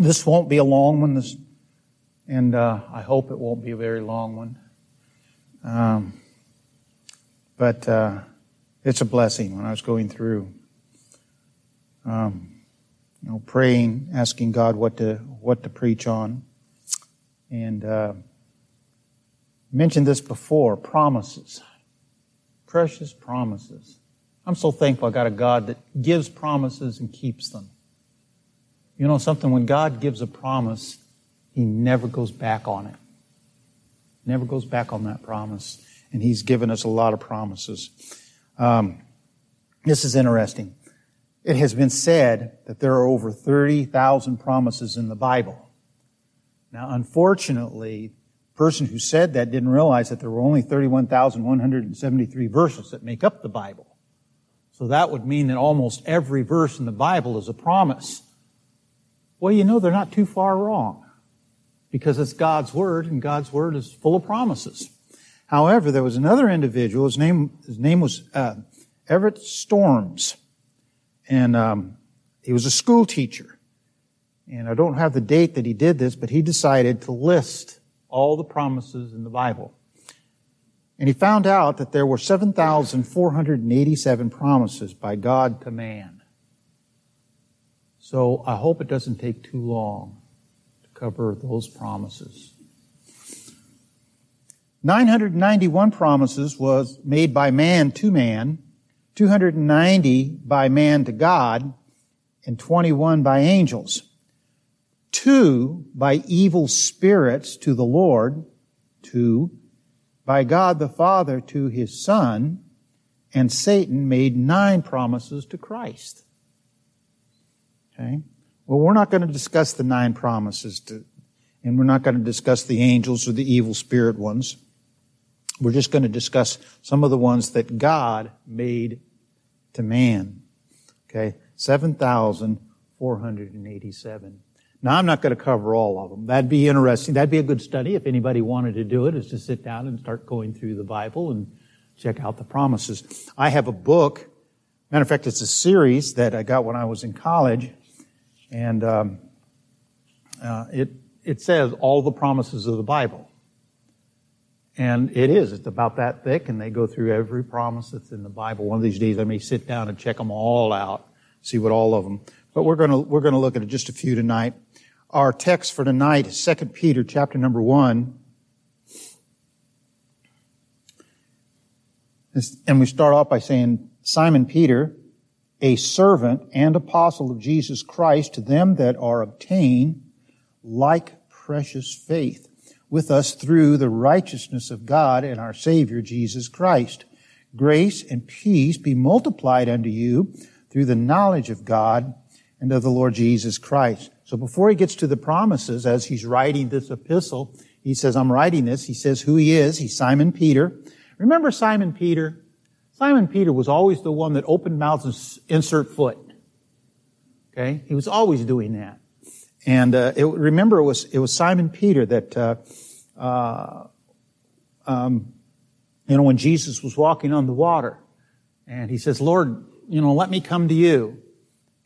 This won't be a long one, this, and uh, I hope it won't be a very long one. Um, but uh, it's a blessing when I was going through, um, you know, praying, asking God what to what to preach on, and uh, mentioned this before: promises, precious promises. I'm so thankful I got a God that gives promises and keeps them. You know something? When God gives a promise, He never goes back on it. Never goes back on that promise. And He's given us a lot of promises. Um, this is interesting. It has been said that there are over 30,000 promises in the Bible. Now, unfortunately, the person who said that didn't realize that there were only 31,173 verses that make up the Bible. So that would mean that almost every verse in the Bible is a promise. Well, you know, they're not too far wrong because it's God's Word and God's Word is full of promises. However, there was another individual, his name, his name was uh, Everett Storms, and um, he was a school teacher. And I don't have the date that he did this, but he decided to list all the promises in the Bible. And he found out that there were 7,487 promises by God to man. So I hope it doesn't take too long to cover those promises. 991 promises was made by man to man, 290 by man to God, and 21 by angels. Two by evil spirits to the Lord, two by God the Father to his Son, and Satan made nine promises to Christ. Okay? Well, we're not going to discuss the nine promises, to, and we're not going to discuss the angels or the evil spirit ones. We're just going to discuss some of the ones that God made to man. Okay? 7,487. Now, I'm not going to cover all of them. That'd be interesting. That'd be a good study if anybody wanted to do it, is to sit down and start going through the Bible and check out the promises. I have a book. Matter of fact, it's a series that I got when I was in college, and um, uh, it it says all the promises of the Bible, and it is. It's about that thick, and they go through every promise that's in the Bible. One of these days, I may sit down and check them all out, see what all of them. But we're going to we're going to look at just a few tonight. Our text for tonight is 2 Peter chapter number 1. And we start off by saying, Simon Peter, a servant and apostle of Jesus Christ, to them that are obtained like precious faith with us through the righteousness of God and our Savior Jesus Christ. Grace and peace be multiplied unto you through the knowledge of God and of the Lord Jesus Christ so before he gets to the promises, as he's writing this epistle, he says, I'm writing this. He says who he is. He's Simon Peter. Remember Simon Peter? Simon Peter was always the one that opened mouths and insert foot. Okay? He was always doing that. And uh, it, remember, it was it was Simon Peter that, uh, uh, um, you know, when Jesus was walking on the water, and he says, "Lord, you know, let me come to you."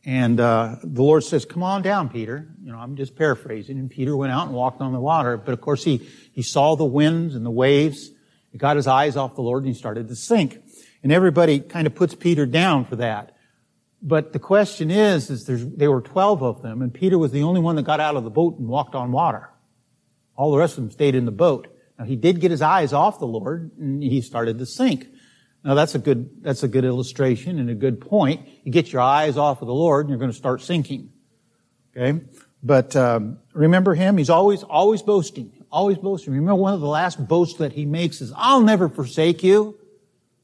And uh, the Lord says, "Come on down, Peter." You know, I'm just paraphrasing. And Peter went out and walked on the water. But of course, he he saw the winds and the waves. He got his eyes off the Lord and he started to sink. And everybody kind of puts Peter down for that. But the question is, is there were twelve of them, and Peter was the only one that got out of the boat and walked on water. All the rest of them stayed in the boat. Now he did get his eyes off the Lord, and he started to sink. Now that's a good, that's a good illustration and a good point. You get your eyes off of the Lord and you're going to start sinking. Okay? But, um, remember him? He's always, always boasting. Always boasting. Remember one of the last boasts that he makes is, I'll never forsake you.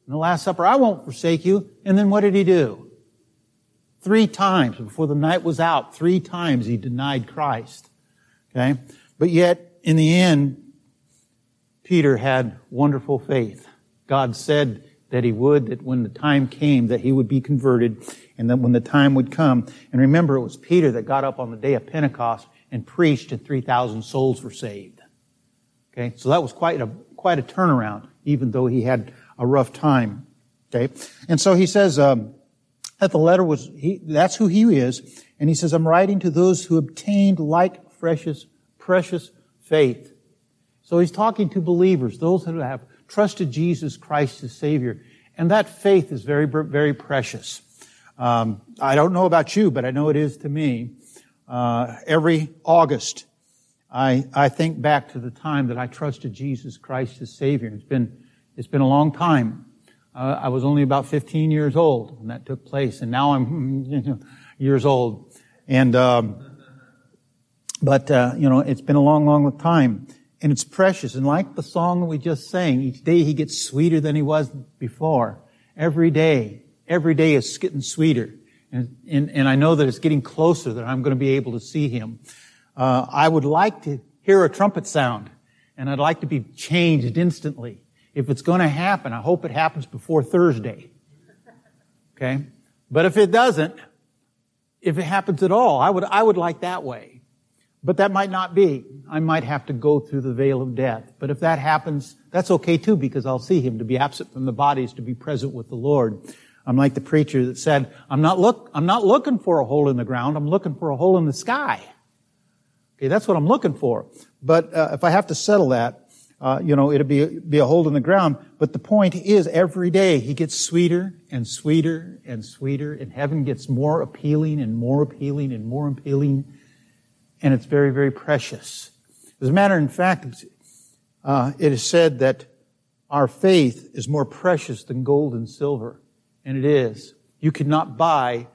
In the Last Supper, I won't forsake you. And then what did he do? Three times before the night was out, three times he denied Christ. Okay? But yet, in the end, Peter had wonderful faith. God said, that he would, that when the time came, that he would be converted, and that when the time would come. And remember, it was Peter that got up on the day of Pentecost and preached, and 3,000 souls were saved. Okay, so that was quite a, quite a turnaround, even though he had a rough time. Okay, and so he says, um, that the letter was, he, that's who he is. And he says, I'm writing to those who obtained like precious, precious faith. So he's talking to believers, those who have trusted Jesus Christ as Savior. And that faith is very, very precious. Um, I don't know about you, but I know it is to me. Uh, every August, I, I think back to the time that I trusted Jesus Christ as Savior. It's been, it's been a long time. Uh, I was only about 15 years old when that took place, and now I'm years old. And, um, but, uh, you know, it's been a long, long time. And it's precious. And like the song that we just sang, each day he gets sweeter than he was before. Every day, every day is getting sweeter. And, and, and I know that it's getting closer that I'm going to be able to see him. Uh, I would like to hear a trumpet sound, and I'd like to be changed instantly. If it's going to happen, I hope it happens before Thursday. Okay? But if it doesn't, if it happens at all, I would, I would like that way. But that might not be. I might have to go through the veil of death. But if that happens, that's okay too, because I'll see him. To be absent from the body is to be present with the Lord. I'm like the preacher that said, I'm not look, I'm not looking for a hole in the ground. I'm looking for a hole in the sky. Okay, that's what I'm looking for. But uh, if I have to settle that, uh, you know, it'll be, be a hole in the ground. But the point is, every day he gets sweeter and sweeter and sweeter, and heaven gets more appealing and more appealing and more appealing, and it's very, very precious. As a matter of fact, uh, it is said that our faith is more precious than gold and silver. And it is. You cannot buy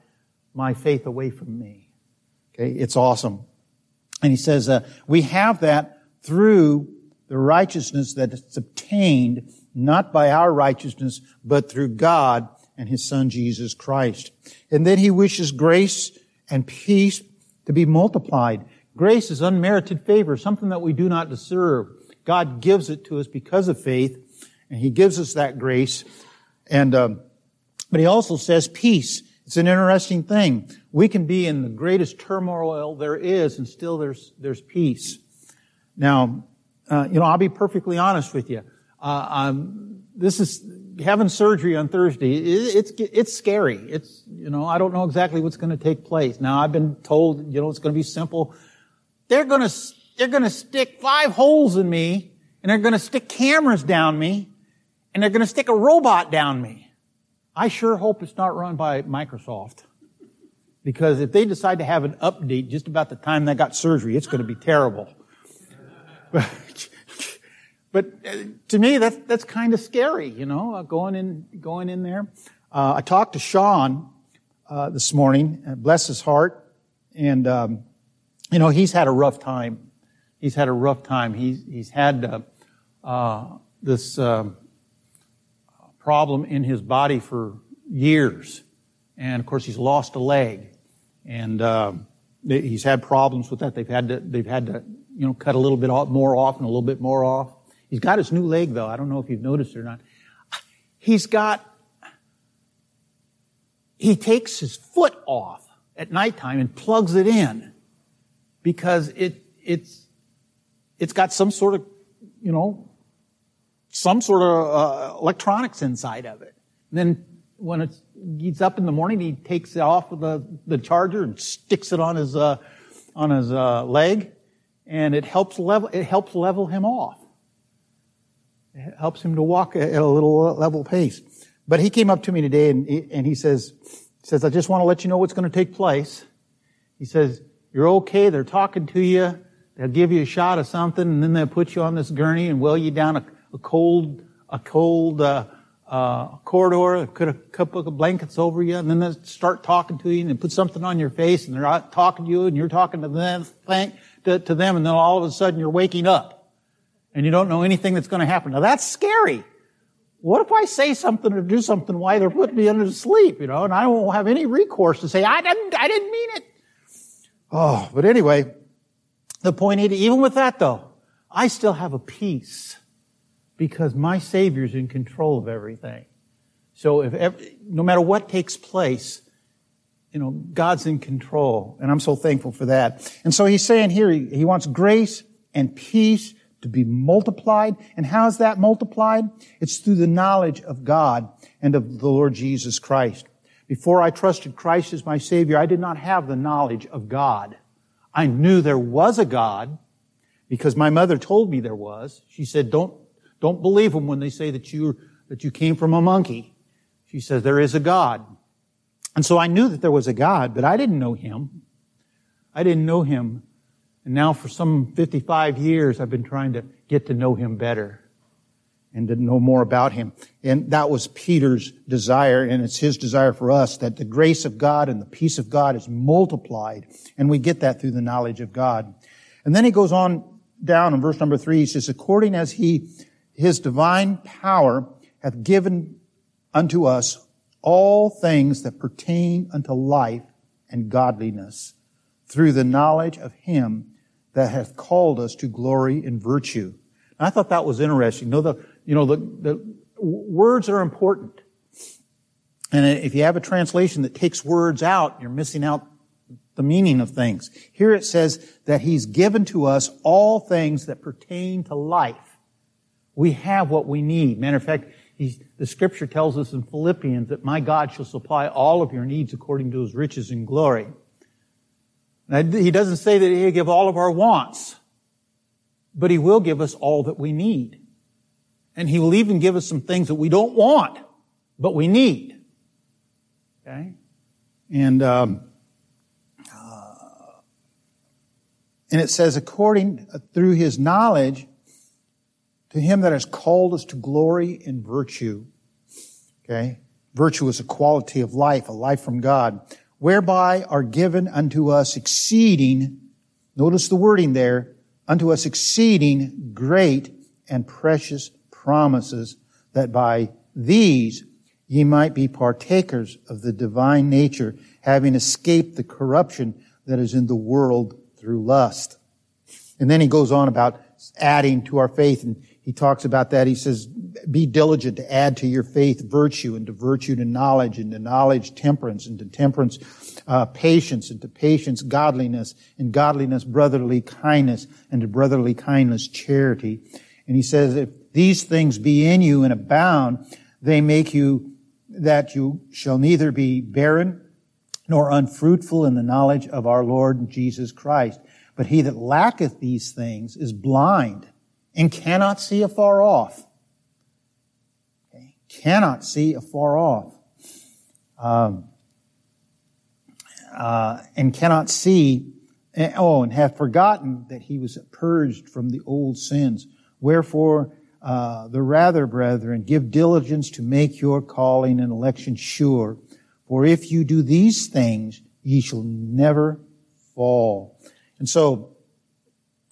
my faith away from me. Okay, it's awesome. And he says, uh, we have that through the righteousness that is obtained not by our righteousness, but through God and his son Jesus Christ. And then he wishes grace and peace to be multiplied. Grace is unmerited favor, something that we do not deserve. God gives it to us because of faith, and he gives us that grace. And um, but he also says peace. It's an interesting thing. We can be in the greatest turmoil there is and still there's, there's peace. Now, uh, you know, I'll be perfectly honest with you. Uh, um, this is having surgery on Thursday. It, it's it's scary. It's you know I don't know exactly what's going to take place. Now I've been told you know it's going to be simple. They're going to they're going to stick five holes in me, and they're going to stick cameras down me, and they're going to stick a robot down me. I sure hope it's not run by Microsoft. Because if they decide to have an update just about the time they got surgery, it's going to be terrible. but uh, to me, that's, that's kind of scary, you know, uh, going in, going in there. Uh, I talked to Sean uh, this morning, uh, bless his heart, and, um, you know, he's had a rough time. He's had a rough time. He's, he's had uh, this um, problem in his body for years. And of course, he's lost a leg. And uh, he's had problems with that. They've had to, they've had to, you know, cut a little bit more off and a little bit more off. He's got his new leg, though. I don't know if you've noticed or not. He's got, he takes his foot off at nighttime and plugs it in because it, it's, it's got some sort of, you know, some sort of uh, electronics inside of it. And then when it's, he's up in the morning, he takes it off of the, the charger and sticks it on his, uh, on his uh, leg, and it helps level, it helps level him off. It helps him to walk at a little level pace. But he came up to me today and and he says, he says, I just want to let you know what's going to take place. He says, you're okay. They're talking to you. They'll give you a shot of something and then they'll put you on this gurney and wheel you down a a cold, a cold uh, uh, corridor, put a couple of blankets over you, and then they start talking to you and they put something on your face, and they're out talking to you, and you're talking to them, to, to them, and then all of a sudden you're waking up, and you don't know anything that's going to happen. Now that's scary. What if I say something or do something while they're putting me under sleep, you know, and I won't have any recourse to say, I didn't, I didn't mean it. Oh, but anyway, the point is, even with that though, I still have a peace because my Savior's in control of everything. So if every, no matter what takes place, you know, God's in control. And I'm so thankful for that. And so he's saying here, he, he wants grace and peace to be multiplied. And how is that multiplied? It's through the knowledge of God and of the Lord Jesus Christ. Before I trusted Christ as my Savior, I did not have the knowledge of God. I knew there was a God because my mother told me there was. She said, don't, don't believe them when they say that you, that you came from a monkey. She says, there is a God. And so I knew that there was a God, but I didn't know Him. I didn't know Him. And now for some 55 years, I've been trying to get to know Him better and to know more about Him. And that was Peter's desire, and it's his desire for us that the grace of God and the peace of God is multiplied, and we get that through the knowledge of God. And then he goes on down in verse number three, he says, according as he, his divine power hath given unto us all things that pertain unto life and godliness through the knowledge of him that hath called us to glory and virtue. And I thought that was interesting. You know, the, you know, the, the words are important. And if you have a translation that takes words out, you're missing out the meaning of things. Here it says that He's given to us all things that pertain to life. We have what we need. Matter of fact, the scripture tells us in Philippians that my God shall supply all of your needs according to His riches and glory. Now, he doesn't say that He'll give all of our wants, but He will give us all that we need. And He will even give us some things that we don't want, but we need. Okay? And, um, And it says, according uh, through his knowledge, to him that has called us to glory and virtue. Okay? Virtue is a quality of life, a life from God, whereby are given unto us exceeding, notice the wording there, unto us exceeding great and precious promises, that by these ye might be partakers of the divine nature, having escaped the corruption that is in the world through lust. And then he goes on about adding to our faith and he talks about that. He says, be diligent to add to your faith virtue and to virtue to knowledge and to knowledge temperance and to temperance uh, patience and to patience godliness and godliness brotherly kindness and to brotherly kindness charity. And he says, if these things be in you and abound, they make you that you shall neither be barren nor unfruitful in the knowledge of our Lord Jesus Christ. But he that lacketh these things is blind and cannot see afar off. Okay? Cannot see afar off. Um, uh, and cannot see, oh, and have forgotten that he was purged from the old sins. Wherefore, uh, the rather, brethren, give diligence to make your calling and election sure. For if you do these things, ye shall never fall. And so,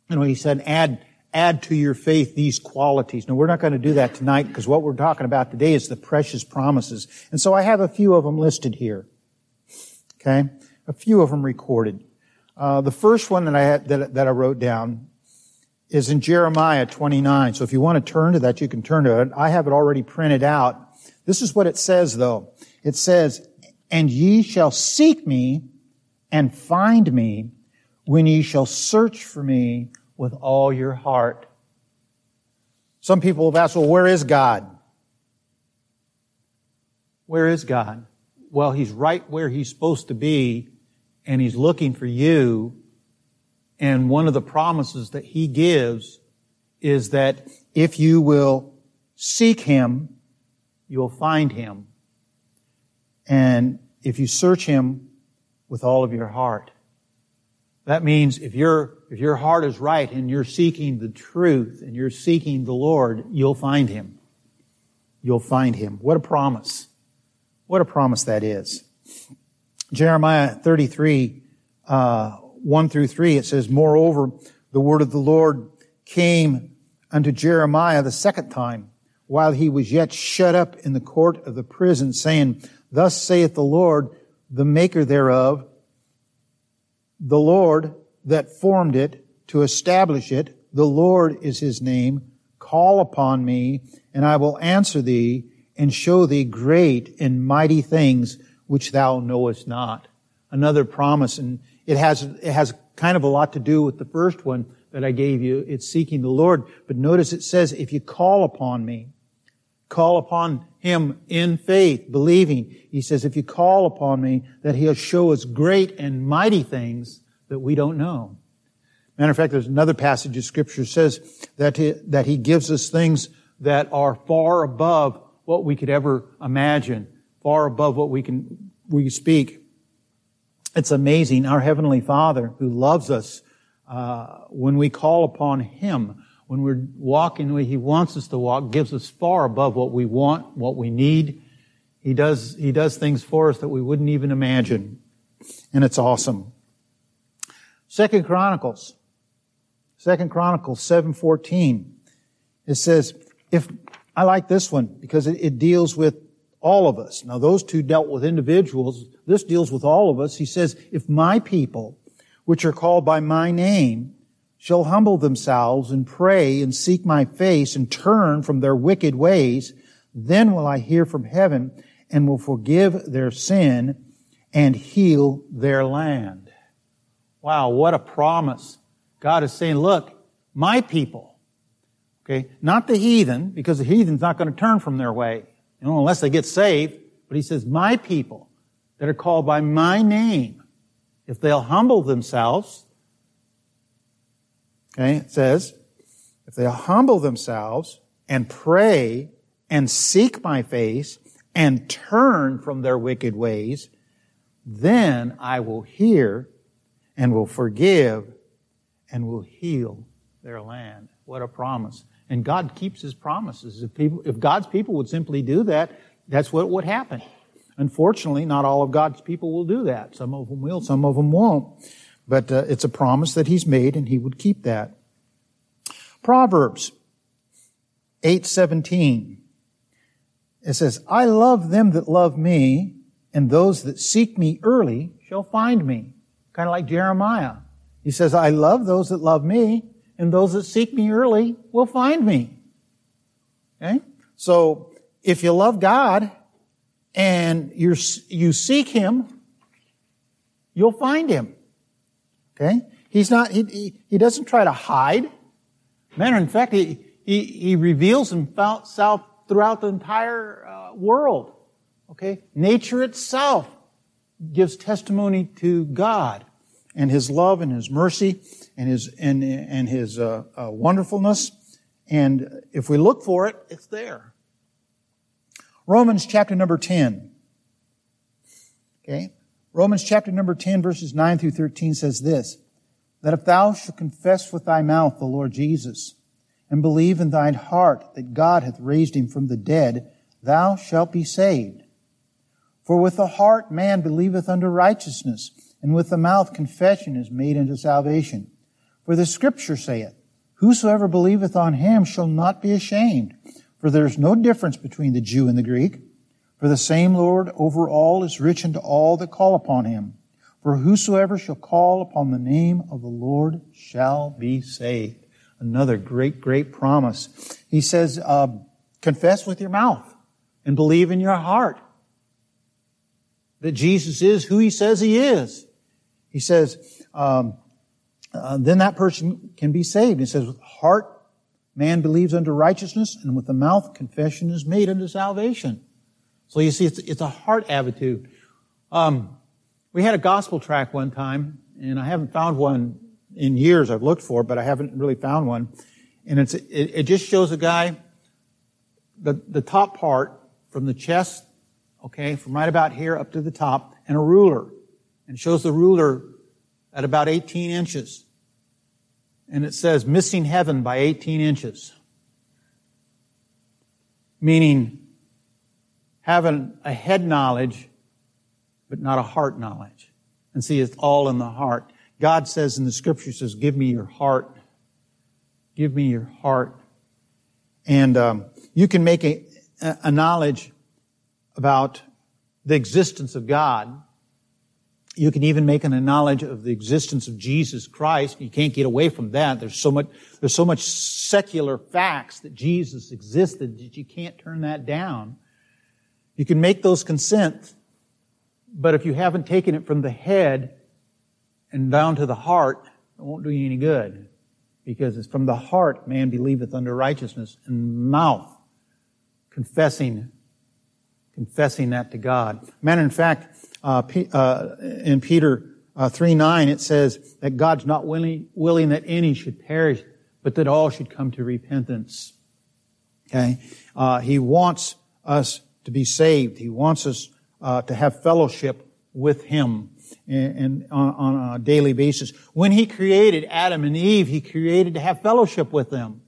you know, he said, add, add to your faith these qualities. Now, we're not going to do that tonight because what we're talking about today is the precious promises. And so I have a few of them listed here. Okay? A few of them recorded. Uh, the first one that I had, that, that I wrote down is in Jeremiah 29. So if you want to turn to that, you can turn to it. I have it already printed out. This is what it says though. It says, and ye shall seek me and find me when ye shall search for me with all your heart. Some people have asked, well, where is God? Where is God? Well, He's right where He's supposed to be, and He's looking for you. And one of the promises that He gives is that if you will seek Him, you'll find Him. And if you search Him with all of your heart. That means if your, if your heart is right and you're seeking the truth and you're seeking the Lord, you'll find Him. You'll find Him. What a promise. What a promise that is. Jeremiah 33, uh, 1 through 3, it says, Moreover, the word of the Lord came unto Jeremiah the second time, while he was yet shut up in the court of the prison, saying, Thus saith the Lord, the maker thereof, the Lord that formed it to establish it, the Lord is his name. Call upon me, and I will answer thee and show thee great and mighty things which thou knowest not. Another promise, and it has, it has kind of a lot to do with the first one that I gave you. It's seeking the Lord. But notice it says, if you call upon me, call upon Him in faith, believing. He says, if you call upon me, that He'll show us great and mighty things that we don't know. Matter of fact, there's another passage of scripture says that he, that he gives us things that are far above what we could ever imagine, far above what we can, we speak. It's amazing. Our Heavenly Father who loves us, uh, when we call upon Him, when we're walking the way He wants us to walk, gives us far above what we want, what we need. He does, He does things for us that we wouldn't even imagine. And it's awesome. Second Chronicles Second Chronicles 7:14. It says, if I like this one because it, it deals with all of us. Now those two dealt with individuals. This deals with all of us. He says, if my people, which are called by my name, shall humble themselves and pray and seek my face and turn from their wicked ways, then will I hear from heaven and will forgive their sin and heal their land. Wow, what a promise. God is saying, look, my people, okay, not the heathen, because the heathen's not going to turn from their way, you know, unless they get saved. But he says, my people that are called by my name, if they'll humble themselves, okay, it says, if they'll humble themselves and pray and seek my face and turn from their wicked ways, then I will hear and will forgive and will heal their land. What a promise. And God keeps his promises. If people, if God's people would simply do that, that's what would happen. Unfortunately, not all of God's people will do that. Some of them will, some of them won't. But uh, it's a promise that he's made and he would keep that. Proverbs 8:17. It says, "I love them that love me, and those that seek me early shall find me." Kind of like Jeremiah. He says, I love those that love me, and those that seek me early will find me. Okay? So, if you love God and you you seek Him, you'll find Him. Okay? He's not, he, he, he doesn't try to hide. Matter in fact, he, he, he reveals himself throughout the entire uh, world. Okay? Nature itself gives testimony to God and His love and His mercy and His and and His uh, uh, wonderfulness. And if we look for it, it's there. Romans chapter number ten. Okay, Romans chapter number ten, verses nine through thirteen says this: that if thou shalt confess with thy mouth the Lord Jesus, and believe in thine heart that God hath raised him from the dead, thou shalt be saved. For with the heart man believeth unto righteousness and with the mouth confession is made unto salvation. For the scripture saith, Whosoever believeth on him shall not be ashamed. For there is no difference between the Jew and the Greek. For the same Lord over all is rich unto all that call upon him. For whosoever shall call upon the name of the Lord shall be saved. Another great, great promise. He says, uh, confess with your mouth and believe in your heart that Jesus is who he says he is. He says, um, uh, then that person can be saved. He says, with heart, man believes unto righteousness, and with the mouth, confession is made unto salvation. So you see, it's, it's a heart attitude. Um, we had a gospel track one time, and I haven't found one in years. I've looked for, but I haven't really found one. And it's, it, it just shows a guy, the, the top part from the chest, okay, from right about here up to the top, and a ruler and shows the ruler at about 18 inches. And it says missing heaven by 18 inches. Meaning having a head knowledge, but not a heart knowledge. And see, it's all in the heart. God says in the scripture, says, give me your heart. Give me your heart. And um, you can make a, a knowledge about the existence of God you can even make an knowledge of the existence of Jesus Christ. You can't get away from that. There's so much, there's so much secular facts that Jesus existed that you can't turn that down. You can make those consent, but if you haven't taken it from the head and down to the heart, it won't do you any good. Because it's from the heart man believeth unto righteousness and mouth confessing, confessing that to God. Man, in fact, uh, P, uh, in Peter uh, 3 9, it says that God's not willing, willing that any should perish, but that all should come to repentance. Okay? Uh, he wants us to be saved. He wants us uh, to have fellowship with Him and, on, on, a daily basis. When He created Adam and Eve, He created to have fellowship with them.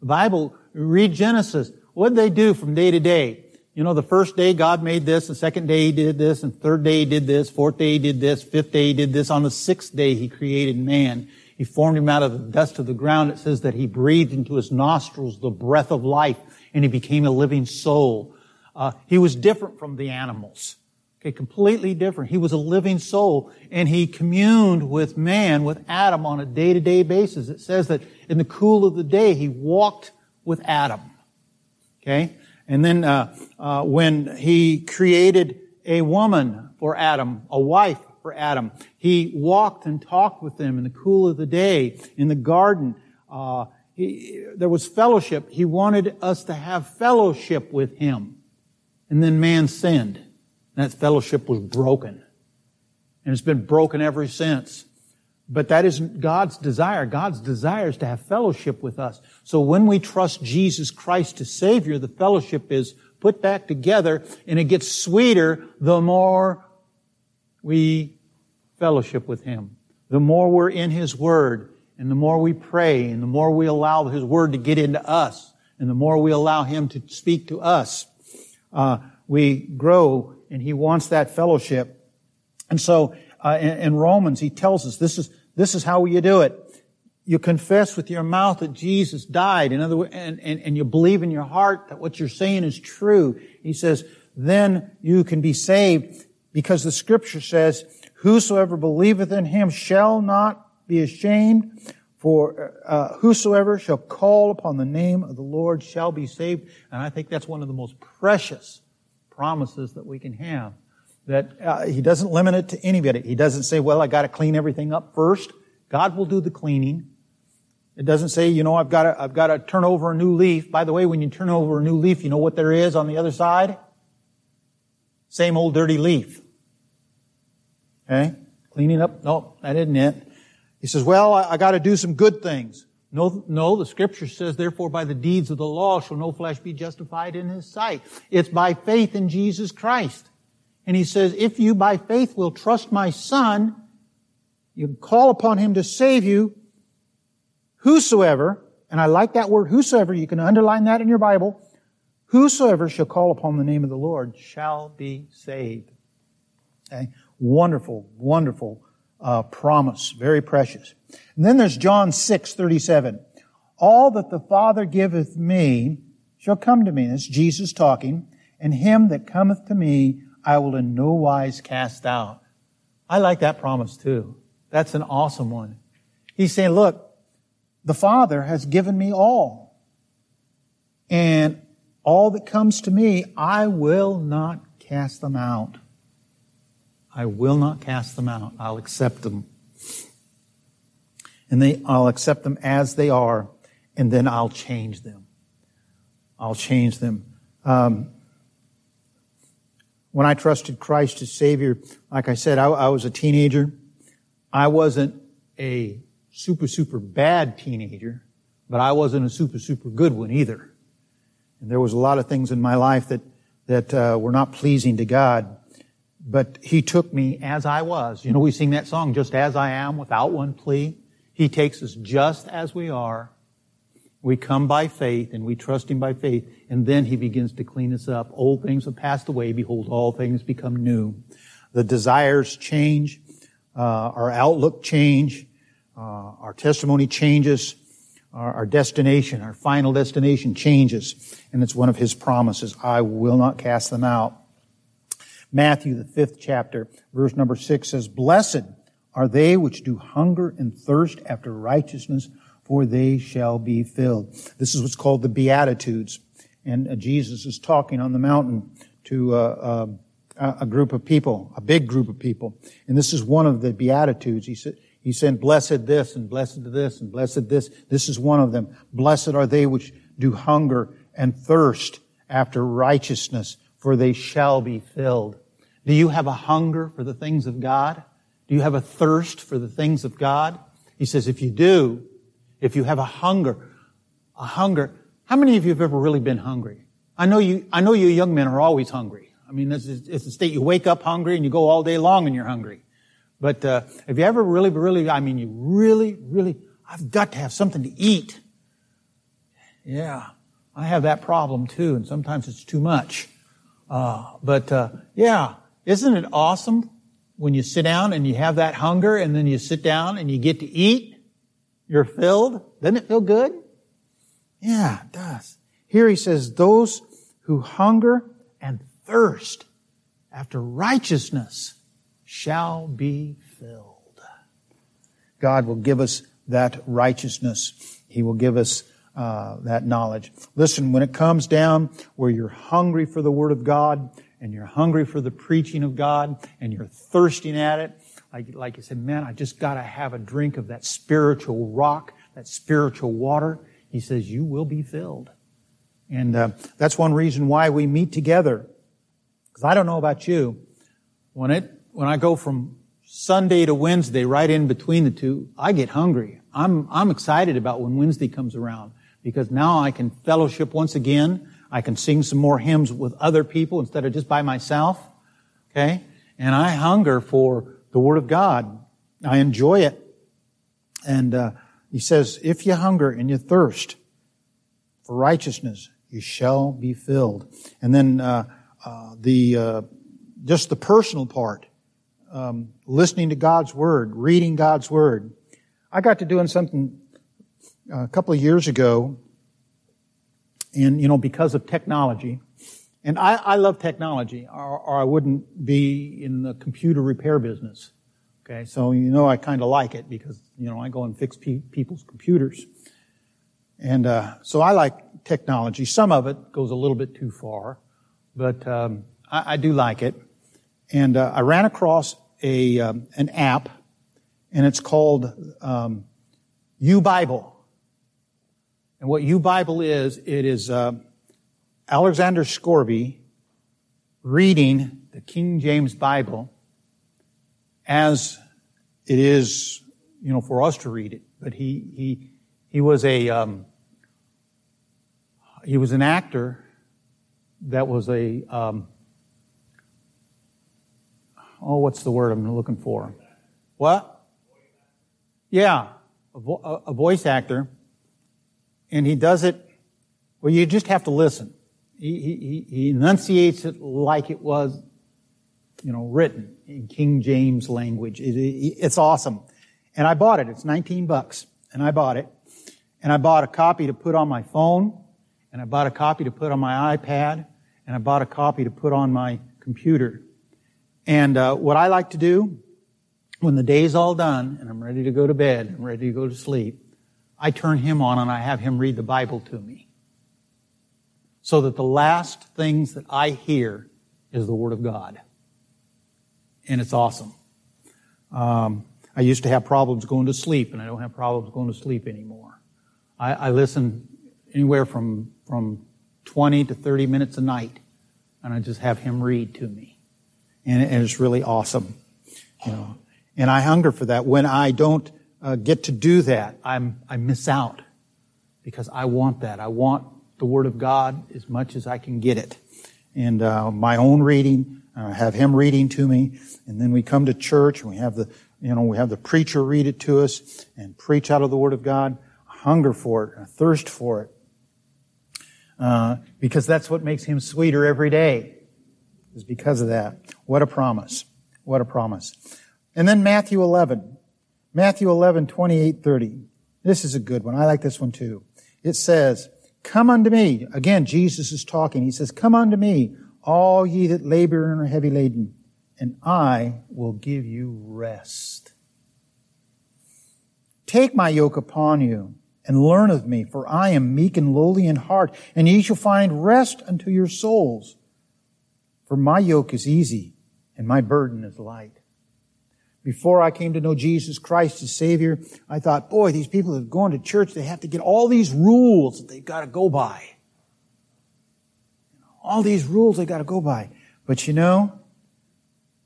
The Bible, read Genesis. What did they do from day to day? You know, the first day God made this, the second day He did this, and third day He did this, fourth day He did this, fifth day He did this. On the sixth day He created man. He formed him out of the dust of the ground. It says that He breathed into his nostrils the breath of life, and he became a living soul. Uh, he was different from the animals. Okay, completely different. He was a living soul, and he communed with man, with Adam, on a day-to-day basis. It says that in the cool of the day, he walked with Adam. Okay, and then uh, uh, when he created a woman for Adam, a wife for Adam, he walked and talked with them in the cool of the day in the garden. Uh, he, there was fellowship. He wanted us to have fellowship with him. And then man sinned. And that fellowship was broken. And it's been broken ever since. But that isn't God's desire. God's desire is to have fellowship with us. So when we trust Jesus Christ as Savior, the fellowship is put back together and it gets sweeter the more we fellowship with Him. The more we're in His Word and the more we pray and the more we allow His Word to get into us and the more we allow Him to speak to us uh, we grow, and He wants that fellowship. And so, uh, in, in Romans, He tells us this is this is how you do it. You confess with your mouth that Jesus died. In other words, and, and, and you believe in your heart that what you're saying is true. He says, then you can be saved because the scripture says, whosoever believeth in him shall not be ashamed, for uh, whosoever shall call upon the name of the Lord shall be saved. And I think that's one of the most precious promises that we can have. That uh, he doesn't limit it to anybody. He doesn't say, well, I got to clean everything up first. God will do the cleaning. It doesn't say, you know, I've got to, I've got to turn over a new leaf. By the way, when you turn over a new leaf, you know what there is on the other side? Same old dirty leaf. Okay? Cleaning up? No, that isn't it. He says, well, I, I got to do some good things. No, no, the scripture says, therefore by the deeds of the law shall no flesh be justified in his sight. It's by faith in Jesus Christ. And he says, if you by faith will trust my son, you can call upon him to save you, whosoever, and I like that word whosoever, you can underline that in your Bible, whosoever shall call upon the name of the Lord shall be saved. Okay? Wonderful, wonderful uh, promise, very precious. And then there's John 6, 37. All that the Father giveth me shall come to me. That's Jesus talking. And him that cometh to me I will in no wise cast out. I like that promise too. That's an awesome one. He's saying, look, the Father has given me all. And all that comes to me, I will not cast them out. I will not cast them out. I'll accept them. And they, I'll accept them as they are, and then I'll change them. I'll change them. Um, when I trusted Christ as Savior, like I said, I, I was a teenager. I wasn't a super, super bad teenager, but I wasn't a super, super good one either. And there was a lot of things in my life that, that uh, were not pleasing to God but he took me as I was. You know, we sing that song, just as I am, without one plea. He takes us just as we are. We come by faith and we trust him by faith, and then he begins to clean us up. Old things have passed away. Behold, all things become new. The desires change. Uh, our outlook change. Uh, our testimony changes. Our, our destination, our final destination changes. And it's one of his promises. I will not cast them out. Matthew, the fifth chapter, verse number six says, Blessed are they which do hunger and thirst after righteousness, for they shall be filled. This is what's called the Beatitudes. And uh, Jesus is talking on the mountain to uh, uh, a group of people, a big group of people. And this is one of the Beatitudes. He said, he said, blessed this and blessed this and blessed this. This is one of them. Blessed are they which do hunger and thirst after righteousness, for they shall be filled. Do you have a hunger for the things of God? Do you have a thirst for the things of God? He says, if you do, if you have a hunger, a hunger, how many of you have ever really been hungry? I know you, I know you young men are always hungry. I mean, it's, it's a state you wake up hungry and you go all day long and you're hungry. But uh, have you ever really, really, I mean, you really, really, I've got to have something to eat. Yeah, I have that problem too, and sometimes it's too much. Uh, but uh, yeah, isn't it awesome when you sit down and you have that hunger, and then you sit down and you get to eat? You're filled. Doesn't it feel good? Yeah, it does. Here he says, those who hunger and thirst after righteousness shall be filled. God will give us that righteousness. He will give us uh, that knowledge. Listen, when it comes down where you're hungry for the Word of God and you're hungry for the preaching of God and you're thirsting at it, like, like you said, man, I just got to have a drink of that spiritual rock, that spiritual water. He says, you will be filled. And uh, that's one reason why we meet together. Because I don't know about you, when it when I go from Sunday to Wednesday, right in between the two, I get hungry. I'm I'm excited about when Wednesday comes around because now I can fellowship once again. I can sing some more hymns with other people instead of just by myself. Okay? And I hunger for the Word of God. I enjoy it. And uh, he says, if you hunger and you thirst for righteousness, you shall be filled. And then uh, uh, the uh, just the personal part, um, listening to God's Word, reading God's Word. I got to doing something a couple of years ago, and you know, because of technology, and I, I love technology, or, or, I wouldn't be in the computer repair business. Okay, so you know, I kind of like it because you know I go and fix pe- people's computers, and uh, so I like technology. Some of it goes a little bit too far, but um, I, I, do like it. And uh, I ran across a um, an app, and it's called um, YouBible. And what YouBible is, it is uh, Alexander Scourby reading the King James Bible as it is, you know, for us to read it. But he he he was a um, he was an actor that was a um, oh, what's the word I'm looking for? What? Yeah, a, vo- a voice actor and he does it, well, you just have to listen. He, he, he enunciates it like it was, you know, written in King James language. It, it, it's awesome. And I bought it. It's 19 bucks. And I bought it. And I bought a copy to put on my phone. And I bought a copy to put on my iPad. And I bought a copy to put on my computer. And uh, what I like to do when the day's all done and I'm ready to go to bed, I'm ready to go to sleep, I turn him on and I have him read the Bible to me. So that the last things that I hear is the Word of God. And it's awesome. Um, I used to have problems going to sleep, and I don't have problems going to sleep anymore. I, I listen anywhere from, from 20 to 30 minutes a night, and I just have him read to me. And, and it's really awesome. You know, and I hunger for that. When I don't uh, get to do that, I'm, I miss out because I want that. I want the Word of God as much as I can get it. And uh, my own reading, uh, have him reading to me, and then we come to church and we have the, you know, we have the preacher read it to us and preach out of the Word of God. I hunger for it, a thirst for it, uh, because that's what makes him sweeter every day. Is because of that. What a promise! What a promise! And then Matthew 11. Matthew 11, 28, 30. This is a good one. I like this one too. It says, Come unto me. Again, Jesus is talking. He says, Come unto me, all ye that labor and are heavy laden, and I will give you rest. Take my yoke upon you and learn of me, for I am meek and lowly in heart, and ye shall find rest unto your souls. For my yoke is easy and my burden is light. Before I came to know Jesus Christ as Savior, I thought, boy, these people that go into church, they have to get all these rules that they've got to go by. all these rules they've got to go by. But you know,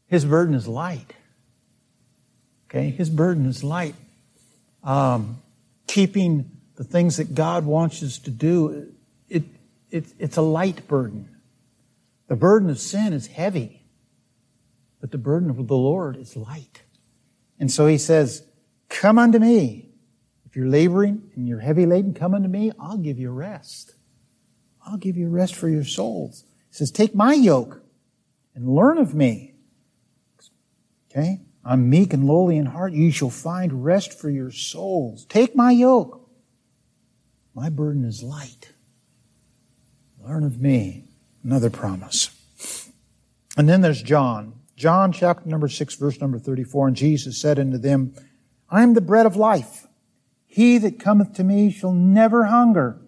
his burden is light. Okay, his burden is light. Um, keeping the things that God wants us to do, it, it, it's a light burden. The burden of sin is heavy, but the burden of the Lord is light. And so he says, Come unto me. If you're laboring and you're heavy laden, come unto me. I'll give you rest. I'll give you rest for your souls. He says, Take my yoke and learn of me. Okay? I'm meek and lowly in heart. You shall find rest for your souls. Take my yoke. My burden is light. Learn of me. Another promise. And then there's John. John chapter number 6 verse number 34. And Jesus said unto them, I am the bread of life. He that cometh to me shall never hunger,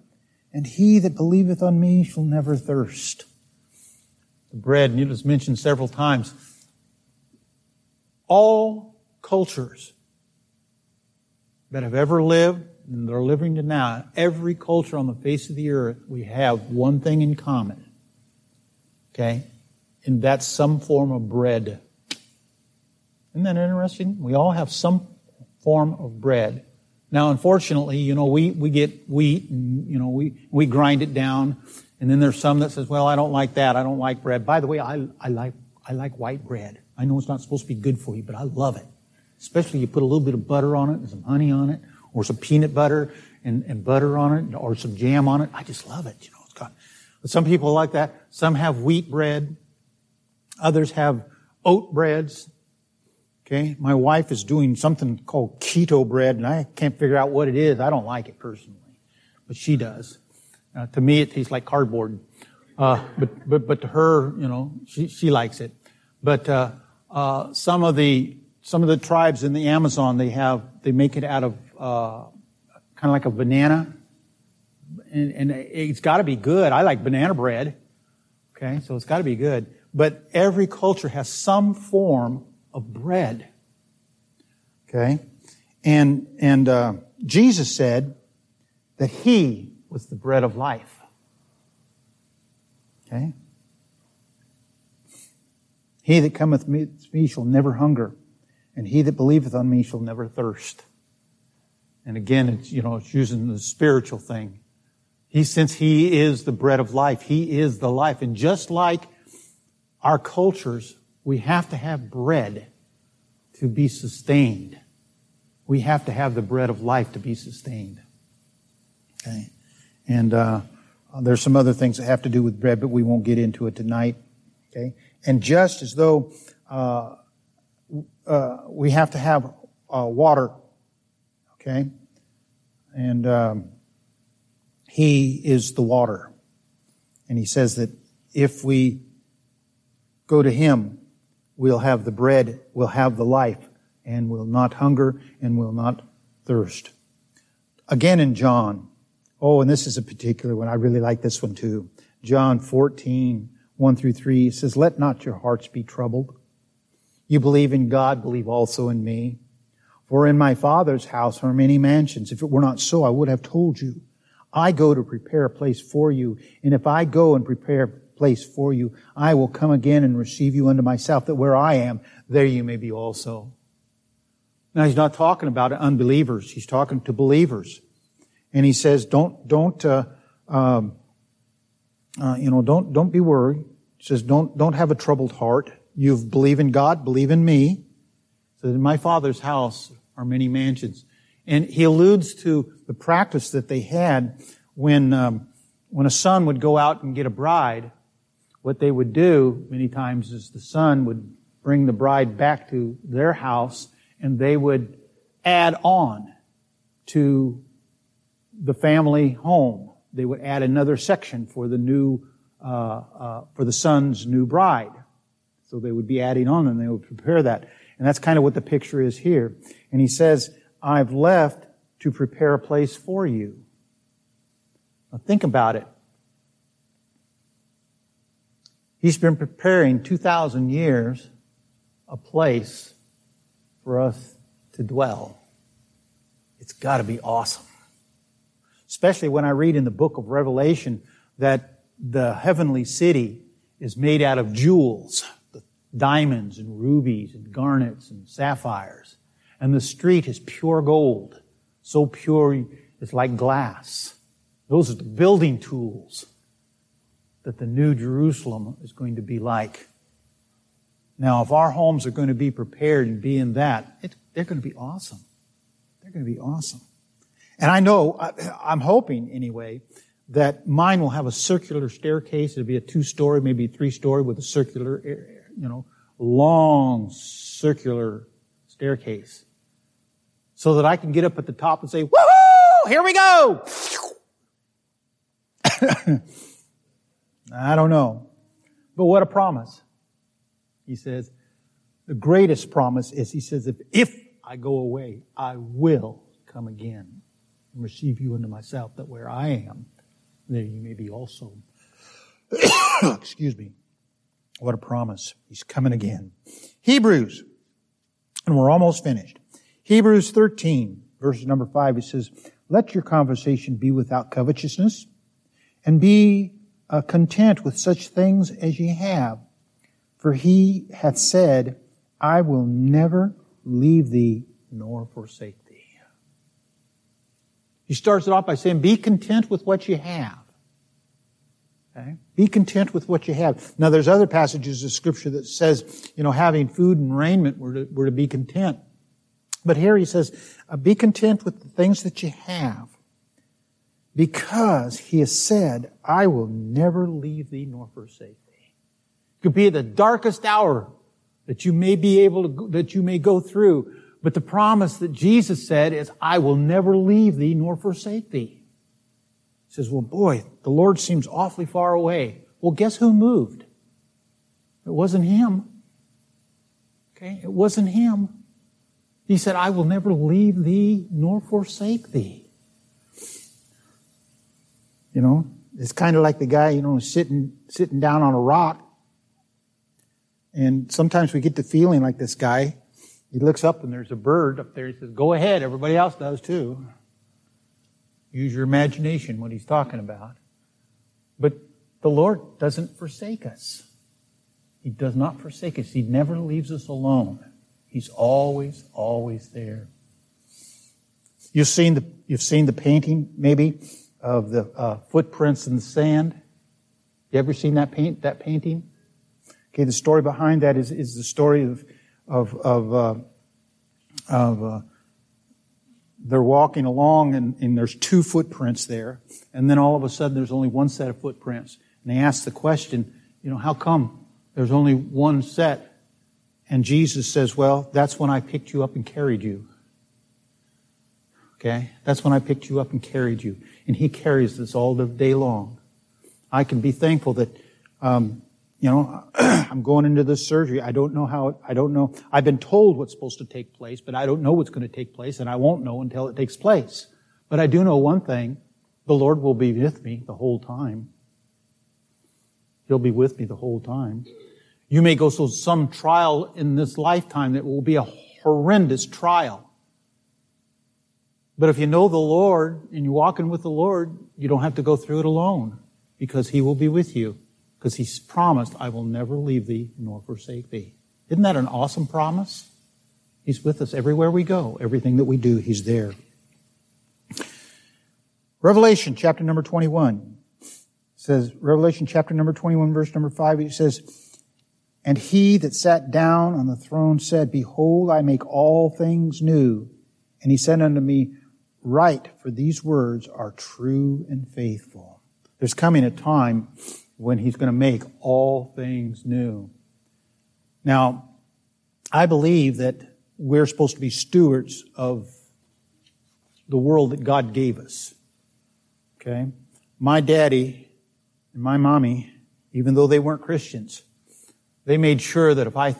and he that believeth on me shall never thirst. The bread, and it was mentioned several times. All cultures that have ever lived and they're living to now, every culture on the face of the earth, we have one thing in common. Okay? And that's some form of bread. Isn't that interesting? We all have some form of bread. Now, unfortunately, you know, we, we get wheat and, you know, we, we grind it down. And then there's some that says, well, I don't like that. I don't like bread. By the way, I, I like, I like white bread. I know it's not supposed to be good for you, but I love it. Especially you put a little bit of butter on it and some honey on it or some peanut butter and, and butter on it or some jam on it. I just love it. You know, it's got, some people like that. Some have wheat bread. Others have oat breads. Okay. My wife is doing something called keto bread and I can't figure out what it is. I don't like it personally, but she does. Uh, to me, it tastes like cardboard. Uh, but, but, but to her, you know, she, she likes it. But, uh, uh some of the, some of the tribes in the Amazon, they have, they make it out of, uh, kind of like a banana. And, and it's got to be good. I like banana bread. Okay. So it's got to be good. But every culture has some form of bread. Okay? And, and uh, Jesus said that He was the bread of life. Okay? He that cometh to me shall never hunger, and he that believeth on me shall never thirst. And again, it's, you know, it's using the spiritual thing. He, since he is the bread of life, he is the life. And just like our cultures, we have to have bread to be sustained. We have to have the bread of life to be sustained. Okay. And uh, there's some other things that have to do with bread, but we won't get into it tonight. Okay. And just as though uh, uh, we have to have uh, water, okay, and um, He is the water, and He says that if we go to Him, we'll have the bread, we'll have the life, and will not hunger and will not thirst. Again in John, oh, and this is a particular one. I really like this one too. John 14, 1 through 3 says, Let not your hearts be troubled. You believe in God, believe also in me. For in my Father's house are many mansions. If it were not so, I would have told you. I go to prepare a place for you. And if I go and prepare place for you. I will come again and receive you unto myself, that where I am, there you may be also. Now he's not talking about unbelievers. He's talking to believers. And he says, don't, don't, uh, um, uh, you know, don't, don't be worried. He says, don't, don't have a troubled heart. You've believe in God, believe in me. So in my father's house are many mansions. And he alludes to the practice that they had when, um, when a son would go out and get a bride what they would do many times is the son would bring the bride back to their house and they would add on to the family home. They would add another section for the new, uh, uh, for the son's new bride. So they would be adding on and they would prepare that. And that's kind of what the picture is here. And he says, I've left to prepare a place for you. Now think about it. He's been preparing 2,000 years a place for us to dwell. It's got to be awesome. Especially when I read in the book of Revelation that the heavenly city is made out of jewels, diamonds and rubies and garnets and sapphires. And the street is pure gold, so pure it's like glass. Those are the building tools that the new Jerusalem is going to be like. Now, if our homes are going to be prepared and be in that, it, they're going to be awesome. They're going to be awesome. And I know, I'm hoping anyway, that mine will have a circular staircase. It'll be a two-story, maybe three-story with a circular, eh, you know, long circular staircase. So that I can get up at the top and say, woohoo! Here we go! I don't know. But what a promise. He says, the greatest promise is, he says, if, if I go away, I will come again and receive you into myself, that where I am, there you may be also. Excuse me. What a promise. He's coming again. Hebrews, and we're almost finished. Hebrews 13, verse number 5, it says, Let your conversation be without covetousness, and be uh, content with such things as ye have. For he hath said, I will never leave thee nor forsake thee. He starts it off by saying, be content with what you have. Okay? Be content with what you have. Now there's other passages of scripture that says, you know, having food and raiment, were to, we're to be content. But here he says, uh, be content with the things that you have because he has said, I will never leave thee nor forsake thee. It could be the darkest hour that you may be able to, that you may go through. But the promise that Jesus said is, I will never leave thee nor forsake thee. He says, well, boy, the Lord seems awfully far away. Well, guess who moved? It wasn't him. Okay? It wasn't him. He said, I will never leave thee nor forsake thee. You know, it's kind of like the guy, you know, sitting, sitting down on a rock. And sometimes we get the feeling like this guy. He looks up and there's a bird up there. He says, go ahead. Everybody else does too. Use your imagination what he's talking about. But the Lord doesn't forsake us. He does not forsake us. He never leaves us alone. He's always, always there. You've seen the, you've seen the painting, maybe, of the uh, footprints in the sand. You ever seen that paint that painting? Okay, the story behind that is, is the story of of of, uh, of uh, they're walking along and, and there's two footprints there, and then all of a sudden there's only one set of footprints, and they ask the question, you know, how come there's only one set? And Jesus says, well, that's when I picked you up and carried you. Okay? That's when I picked you up and carried you. And He carries us all the day long. I can be thankful that, um, you know, I'm going into this surgery. I don't know how, it, I don't know. I've been told what's supposed to take place, but I don't know what's going to take place, and I won't know until it takes place. But I do know one thing. The Lord will be with me the whole time. He'll be with me the whole time. You may go through some trial in this lifetime that will be a horrendous trial. But if you know the Lord and you're walking with the Lord, you don't have to go through it alone because He will be with you. Because He's promised, I will never leave thee nor forsake thee. Isn't that an awesome promise? He's with us everywhere we go. Everything that we do, He's there. Revelation chapter number 21 says, Revelation chapter number 21 verse number 5, it says, And he that sat down on the throne said, Behold, I make all things new. And he said unto me, Write, for these words are true and faithful. There's coming a time when he's going to make all things new. Now, I believe that we're supposed to be stewards of the world that God gave us. Okay? My daddy and my mommy, even though they weren't Christians, they made sure that if I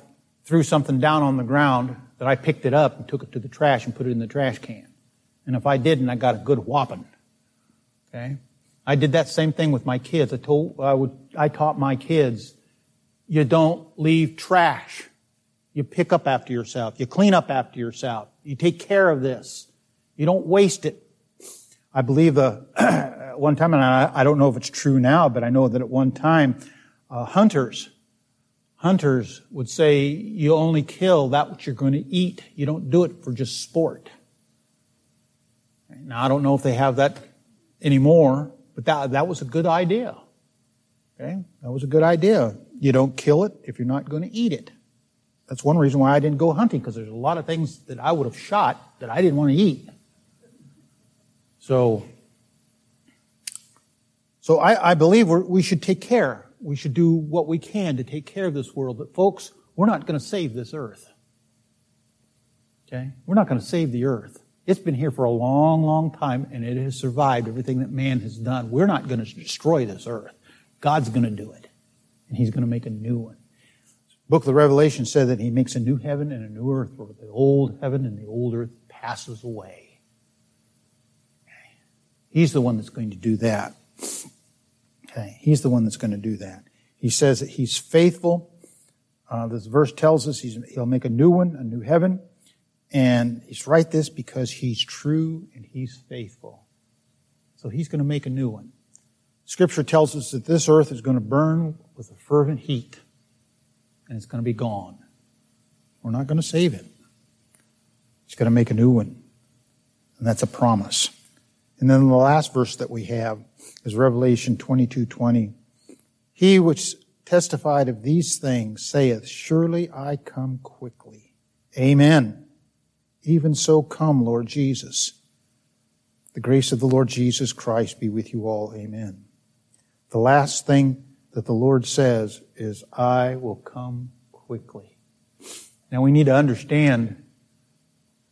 threw something down on the ground, that I picked it up and took it to the trash and put it in the trash can. And if I didn't, I got a good whopping. Okay? I did that same thing with my kids. I told, I would, I taught my kids, you don't leave trash. You pick up after yourself. You clean up after yourself. You take care of this. You don't waste it. I believe the, one time, and I, I don't know if it's true now, but I know that at one time, uh, hunters, hunters would say you only kill that which you're going to eat. You don't do it for just sport. Now, I don't know if they have that anymore, but that, that was a good idea. Okay? That was a good idea. You don't kill it if you're not going to eat it. That's one reason why I didn't go hunting, because there's a lot of things that I would have shot that I didn't want to eat. So, so I, I believe we should take care. We should do what we can to take care of this world. But folks, we're not going to save this earth. Okay? We're not going to save the earth. It's been here for a long, long time, and it has survived everything that man has done. We're not going to destroy this earth. God's going to do it, and He's going to make a new one. The book of the Revelation said that He makes a new heaven and a new earth, where the old heaven and the old earth passes away. He's the one that's going to do that. Okay, he's the one that's going to do that. He says that he's faithful. Uh, this verse tells us he'll make a new one, a new heaven. And he's right this because he's true and he's faithful. So he's going to make a new one. Scripture tells us that this earth is going to burn with a fervent heat and it's going to be gone. We're not going to save it. He's going to make a new one. And that's a promise. And then the last verse that we have is Revelation 22 20. He which testified of these things saith, Surely I come quickly. Amen. Even so come, Lord Jesus. The grace of the Lord Jesus Christ be with you all. Amen. The last thing that the Lord says is, I will come quickly. Now we need to understand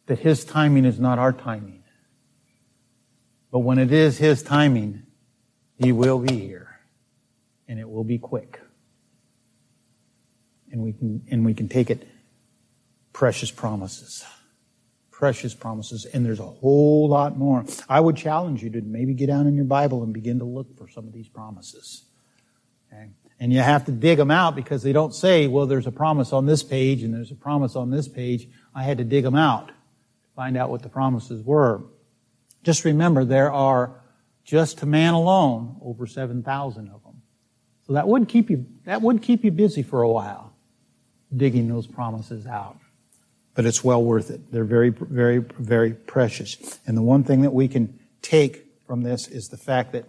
that His timing is not our timing. But when it is His timing, He will be here. And it will be quick. And we can, and we can take it precious promises. Precious promises. And there's a whole lot more. I would challenge you to maybe get down in your Bible and begin to look for some of these promises. Okay? And you have to dig them out because they don't say, well, there's a promise on this page and there's a promise on this page. I had to dig them out to find out what the promises were. Just remember, there are just to man alone over 7,000 of them. So that would keep you, that would keep you busy for a while, digging those promises out. But it's well worth it. They're very, very, very precious. And the one thing that we can take from this is the fact that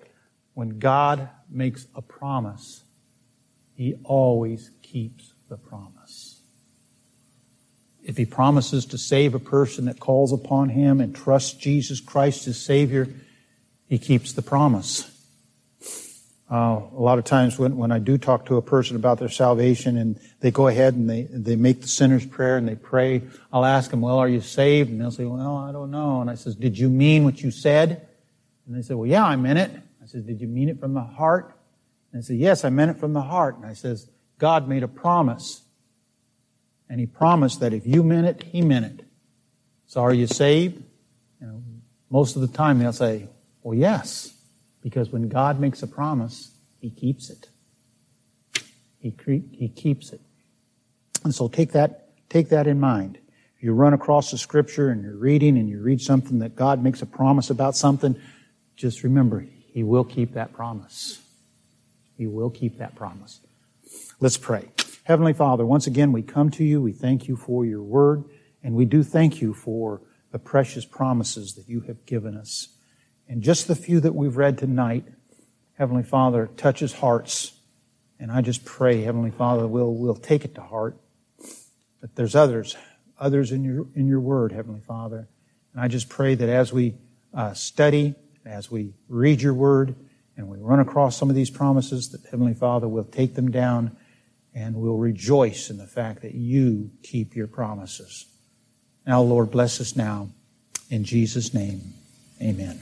when God makes a promise, He always keeps the promise. If he promises to save a person that calls upon him and trusts Jesus Christ as Savior, he keeps the promise. Uh, a lot of times when, when I do talk to a person about their salvation and they go ahead and they, they make the sinner's prayer and they pray, I'll ask them, well, are you saved? And they'll say, well, I don't know. And I says, did you mean what you said? And they say, well, yeah, I meant it. I says, did you mean it from the heart? And they say, yes, I meant it from the heart. And I says, God made a promise and he promised that if you meant it, he meant it. So are you saved? You know, most of the time they'll say, well, yes, because when God makes a promise, he keeps it. He, cre- he keeps it. And so take that, take that in mind. If you run across the scripture and you're reading and you read something that God makes a promise about something, just remember, he will keep that promise. He will keep that promise. Let's pray. Heavenly Father, once again, we come to you. We thank you for your word, and we do thank you for the precious promises that you have given us. And just the few that we've read tonight, Heavenly Father, touches hearts. And I just pray, Heavenly Father, we'll, we'll take it to heart. But there's others, others in your, in your word, Heavenly Father. And I just pray that as we uh, study, as we read your word, and we run across some of these promises, that Heavenly Father will take them down and we'll rejoice in the fact that you keep your promises. Now, Lord, bless us now. In Jesus' name, amen.